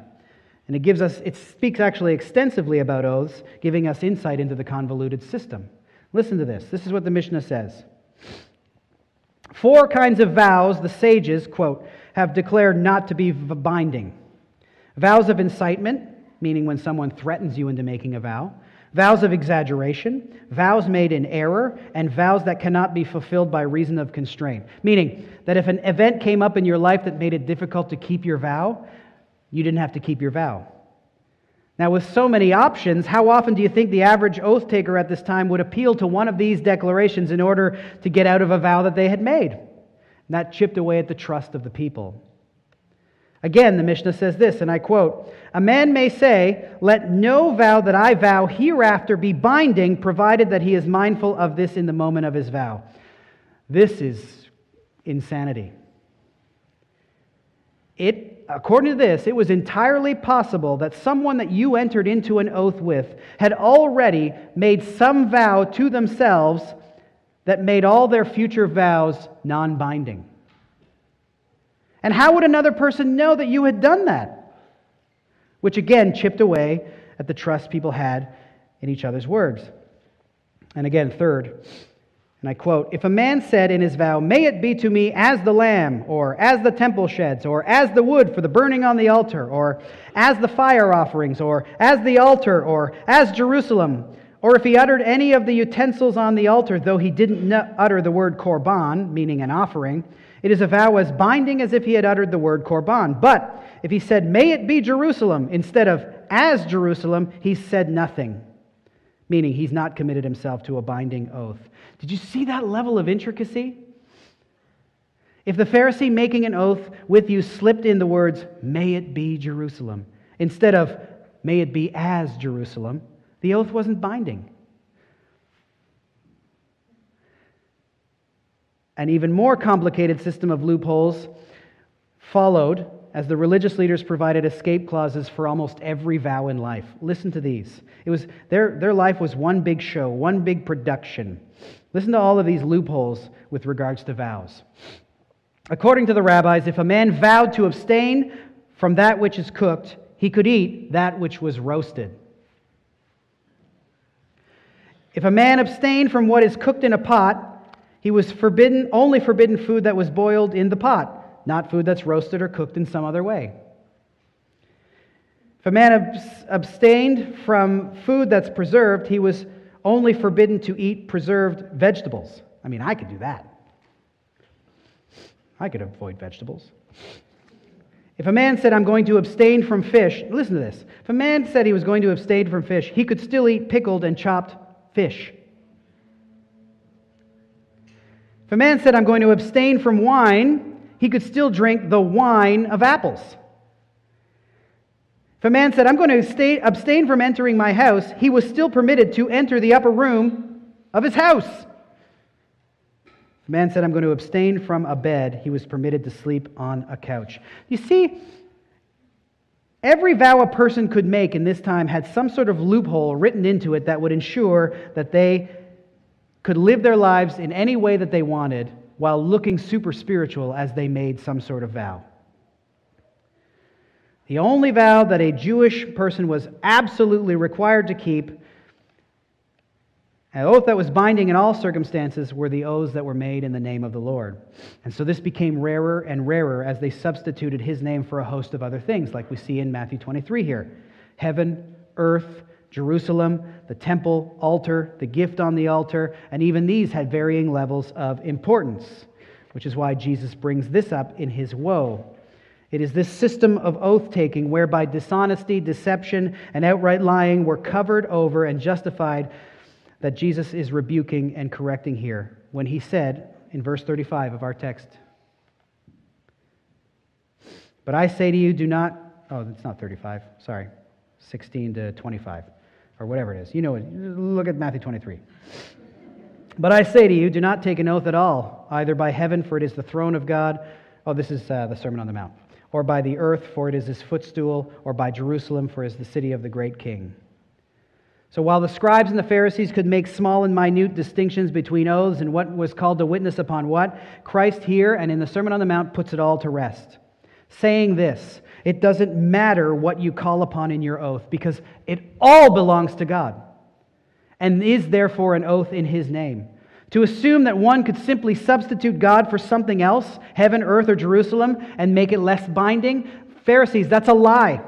And it gives us, it speaks actually extensively about oaths, giving us insight into the convoluted system. Listen to this. This is what the Mishnah says. Four kinds of vows the sages, quote, have declared not to be binding vows of incitement, meaning when someone threatens you into making a vow, vows of exaggeration, vows made in error, and vows that cannot be fulfilled by reason of constraint. Meaning that if an event came up in your life that made it difficult to keep your vow, you didn't have to keep your vow. Now, with so many options, how often do you think the average oath taker at this time would appeal to one of these declarations in order to get out of a vow that they had made? And that chipped away at the trust of the people. Again, the Mishnah says this, and I quote A man may say, Let no vow that I vow hereafter be binding, provided that he is mindful of this in the moment of his vow. This is insanity. It according to this, it was entirely possible that someone that you entered into an oath with had already made some vow to themselves that made all their future vows non binding. And how would another person know that you had done that? Which again chipped away at the trust people had in each other's words. And again, third, and I quote If a man said in his vow, May it be to me as the lamb, or as the temple sheds, or as the wood for the burning on the altar, or as the fire offerings, or as the altar, or as Jerusalem, or if he uttered any of the utensils on the altar, though he didn't utter the word korban, meaning an offering, it is a vow as binding as if he had uttered the word korban. But if he said, May it be Jerusalem, instead of as Jerusalem, he said nothing, meaning he's not committed himself to a binding oath. Did you see that level of intricacy? If the Pharisee making an oath with you slipped in the words, May it be Jerusalem, instead of may it be as Jerusalem, the oath wasn't binding. An even more complicated system of loopholes followed as the religious leaders provided escape clauses for almost every vow in life. Listen to these. It was, their, their life was one big show, one big production. Listen to all of these loopholes with regards to vows. According to the rabbis, if a man vowed to abstain from that which is cooked, he could eat that which was roasted. If a man abstained from what is cooked in a pot, he was forbidden only forbidden food that was boiled in the pot not food that's roasted or cooked in some other way. If a man abstained from food that's preserved, he was only forbidden to eat preserved vegetables. I mean, I could do that. I could avoid vegetables. If a man said, I'm going to abstain from fish, listen to this. If a man said he was going to abstain from fish, he could still eat pickled and chopped fish. If a man said, I'm going to abstain from wine, he could still drink the wine of apples. If a man said, I'm going to abstain from entering my house, he was still permitted to enter the upper room of his house. If a man said, I'm going to abstain from a bed, he was permitted to sleep on a couch. You see, every vow a person could make in this time had some sort of loophole written into it that would ensure that they could live their lives in any way that they wanted while looking super spiritual as they made some sort of vow. The only vow that a Jewish person was absolutely required to keep, an oath that was binding in all circumstances, were the oaths that were made in the name of the Lord. And so this became rarer and rarer as they substituted his name for a host of other things, like we see in Matthew 23 here heaven, earth, Jerusalem, the temple, altar, the gift on the altar, and even these had varying levels of importance, which is why Jesus brings this up in his woe. It is this system of oath taking whereby dishonesty, deception, and outright lying were covered over and justified that Jesus is rebuking and correcting here when he said in verse 35 of our text, But I say to you, do not, oh, it's not 35, sorry, 16 to 25 or whatever it is. You know. Look at Matthew 23. But I say to you, do not take an oath at all, either by heaven, for it is the throne of God. Oh, this is uh, the Sermon on the Mount. Or by the earth, for it is his footstool, or by Jerusalem, for it is the city of the great king. So while the scribes and the Pharisees could make small and minute distinctions between oaths and what was called to witness upon what, Christ here and in the Sermon on the Mount puts it all to rest, saying this it doesn't matter what you call upon in your oath because it all belongs to God and is therefore an oath in His name. To assume that one could simply substitute God for something else, heaven, earth, or Jerusalem, and make it less binding, Pharisees, that's a lie.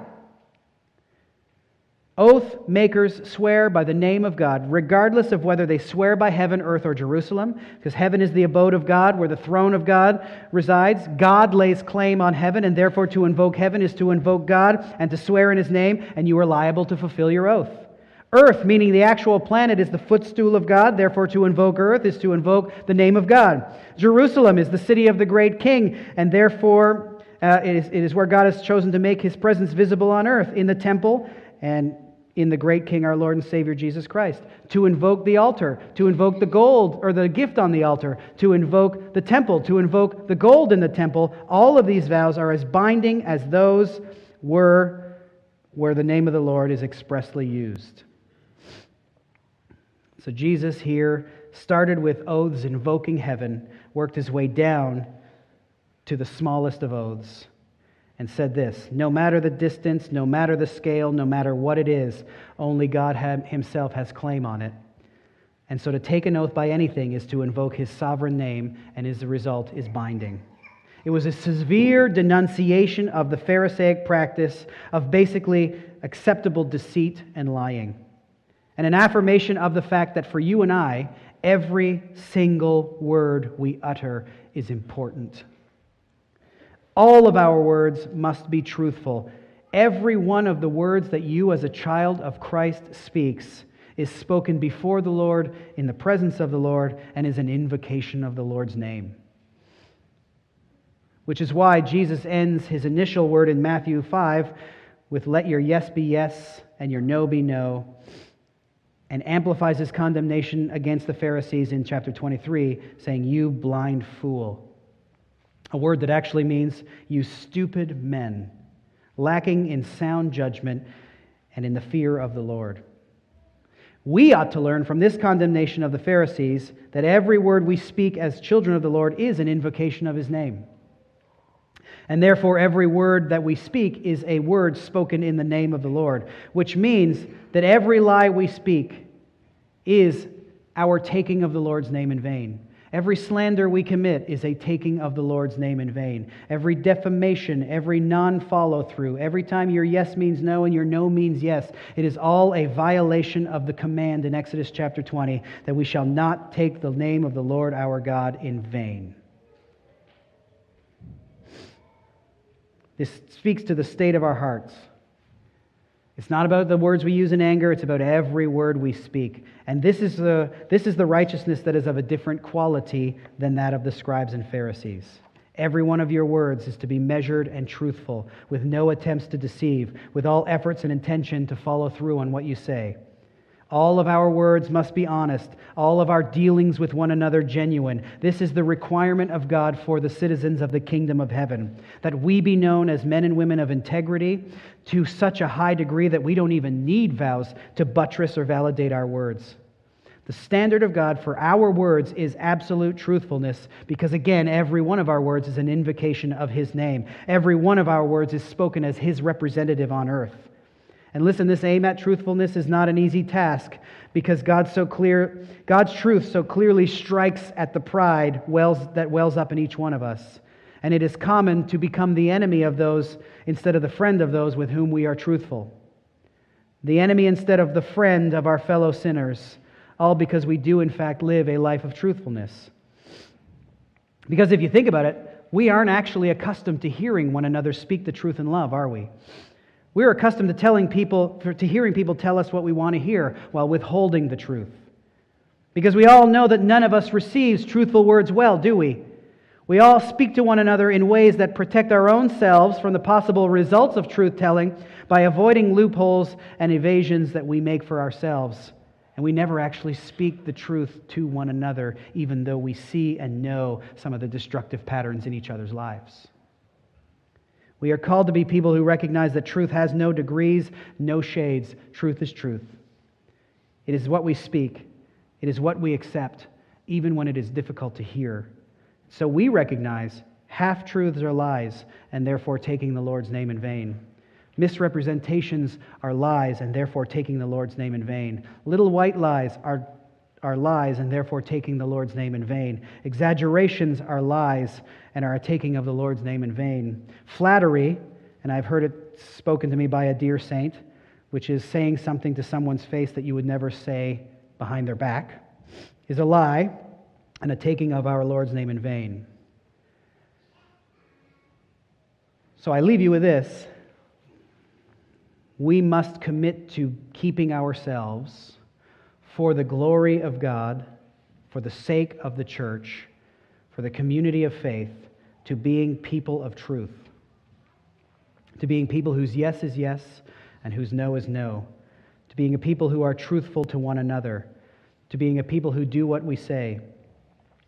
Oath makers swear by the name of God, regardless of whether they swear by heaven, earth, or Jerusalem, because heaven is the abode of God, where the throne of God resides. God lays claim on heaven, and therefore to invoke heaven is to invoke God and to swear in his name, and you are liable to fulfill your oath. Earth, meaning the actual planet, is the footstool of God, therefore to invoke earth is to invoke the name of God. Jerusalem is the city of the great king, and therefore uh, it, is, it is where God has chosen to make his presence visible on earth in the temple and in the great King, our Lord and Savior Jesus Christ, to invoke the altar, to invoke the gold or the gift on the altar, to invoke the temple, to invoke the gold in the temple. All of these vows are as binding as those were where the name of the Lord is expressly used. So Jesus here started with oaths invoking heaven, worked his way down to the smallest of oaths and said this No matter the distance, no matter the scale, no matter what it is, only God Himself has claim on it. And so to take an oath by anything is to invoke His sovereign name, and as a result is binding. It was a severe denunciation of the Pharisaic practice of basically acceptable deceit and lying, and an affirmation of the fact that for you and I, every single word we utter is important. All of our words must be truthful. Every one of the words that you, as a child of Christ, speaks is spoken before the Lord, in the presence of the Lord, and is an invocation of the Lord's name. Which is why Jesus ends his initial word in Matthew 5 with, Let your yes be yes and your no be no, and amplifies his condemnation against the Pharisees in chapter 23, saying, You blind fool. A word that actually means, You stupid men, lacking in sound judgment and in the fear of the Lord. We ought to learn from this condemnation of the Pharisees that every word we speak as children of the Lord is an invocation of his name. And therefore, every word that we speak is a word spoken in the name of the Lord, which means that every lie we speak is our taking of the Lord's name in vain. Every slander we commit is a taking of the Lord's name in vain. Every defamation, every non follow through, every time your yes means no and your no means yes, it is all a violation of the command in Exodus chapter 20 that we shall not take the name of the Lord our God in vain. This speaks to the state of our hearts. It's not about the words we use in anger, it's about every word we speak. And this is, the, this is the righteousness that is of a different quality than that of the scribes and Pharisees. Every one of your words is to be measured and truthful, with no attempts to deceive, with all efforts and intention to follow through on what you say. All of our words must be honest, all of our dealings with one another genuine. This is the requirement of God for the citizens of the kingdom of heaven, that we be known as men and women of integrity to such a high degree that we don't even need vows to buttress or validate our words. The standard of God for our words is absolute truthfulness because, again, every one of our words is an invocation of His name. Every one of our words is spoken as His representative on earth. And listen, this aim at truthfulness is not an easy task because God's so clear, God's truth so clearly strikes at the pride wells, that wells up in each one of us. And it is common to become the enemy of those instead of the friend of those with whom we are truthful. The enemy instead of the friend of our fellow sinners, all because we do, in fact, live a life of truthfulness. Because if you think about it, we aren't actually accustomed to hearing one another speak the truth in love, are we? We're accustomed to telling people, to hearing people tell us what we want to hear while withholding the truth. Because we all know that none of us receives truthful words well, do we? We all speak to one another in ways that protect our own selves from the possible results of truth telling by avoiding loopholes and evasions that we make for ourselves. And we never actually speak the truth to one another, even though we see and know some of the destructive patterns in each other's lives. We are called to be people who recognize that truth has no degrees, no shades. Truth is truth. It is what we speak, it is what we accept, even when it is difficult to hear. So we recognize half truths are lies, and therefore taking the Lord's name in vain. Misrepresentations are lies, and therefore taking the Lord's name in vain. Little white lies are are lies and therefore taking the Lord's name in vain. Exaggerations are lies and are a taking of the Lord's name in vain. Flattery, and I've heard it spoken to me by a dear saint, which is saying something to someone's face that you would never say behind their back, is a lie and a taking of our Lord's name in vain. So I leave you with this. We must commit to keeping ourselves for the glory of God, for the sake of the church, for the community of faith, to being people of truth, to being people whose yes is yes and whose no is no, to being a people who are truthful to one another, to being a people who do what we say,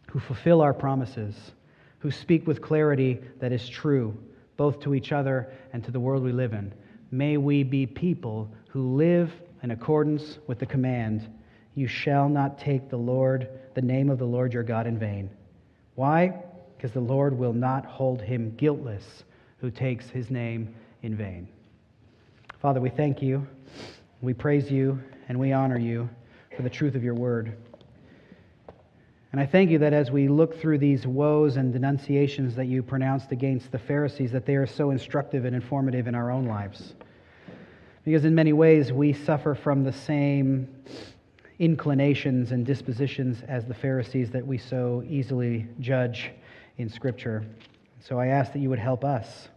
who fulfill our promises, who speak with clarity that is true, both to each other and to the world we live in. May we be people who live in accordance with the command you shall not take the Lord, the name of the Lord your God in vain. Why? Because the Lord will not hold him guiltless who takes his name in vain. Father, we thank you, we praise you, and we honor you for the truth of your word. And I thank you that as we look through these woes and denunciations that you pronounced against the Pharisees, that they are so instructive and informative in our own lives. Because in many ways we suffer from the same inclinations and dispositions as the Pharisees that we so easily judge in Scripture. So I ask that you would help us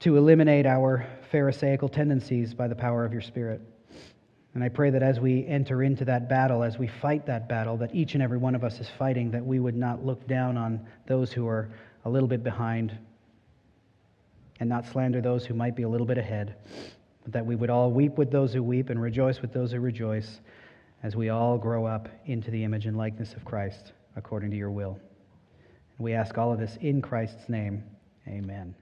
to eliminate our Pharisaical tendencies by the power of your Spirit. And I pray that as we enter into that battle, as we fight that battle, that each and every one of us is fighting, that we would not look down on those who are a little bit behind, and not slander those who might be a little bit ahead, that we would all weep with those who weep and rejoice with those who rejoice as we all grow up into the image and likeness of Christ according to your will. And we ask all of this in Christ's name. Amen.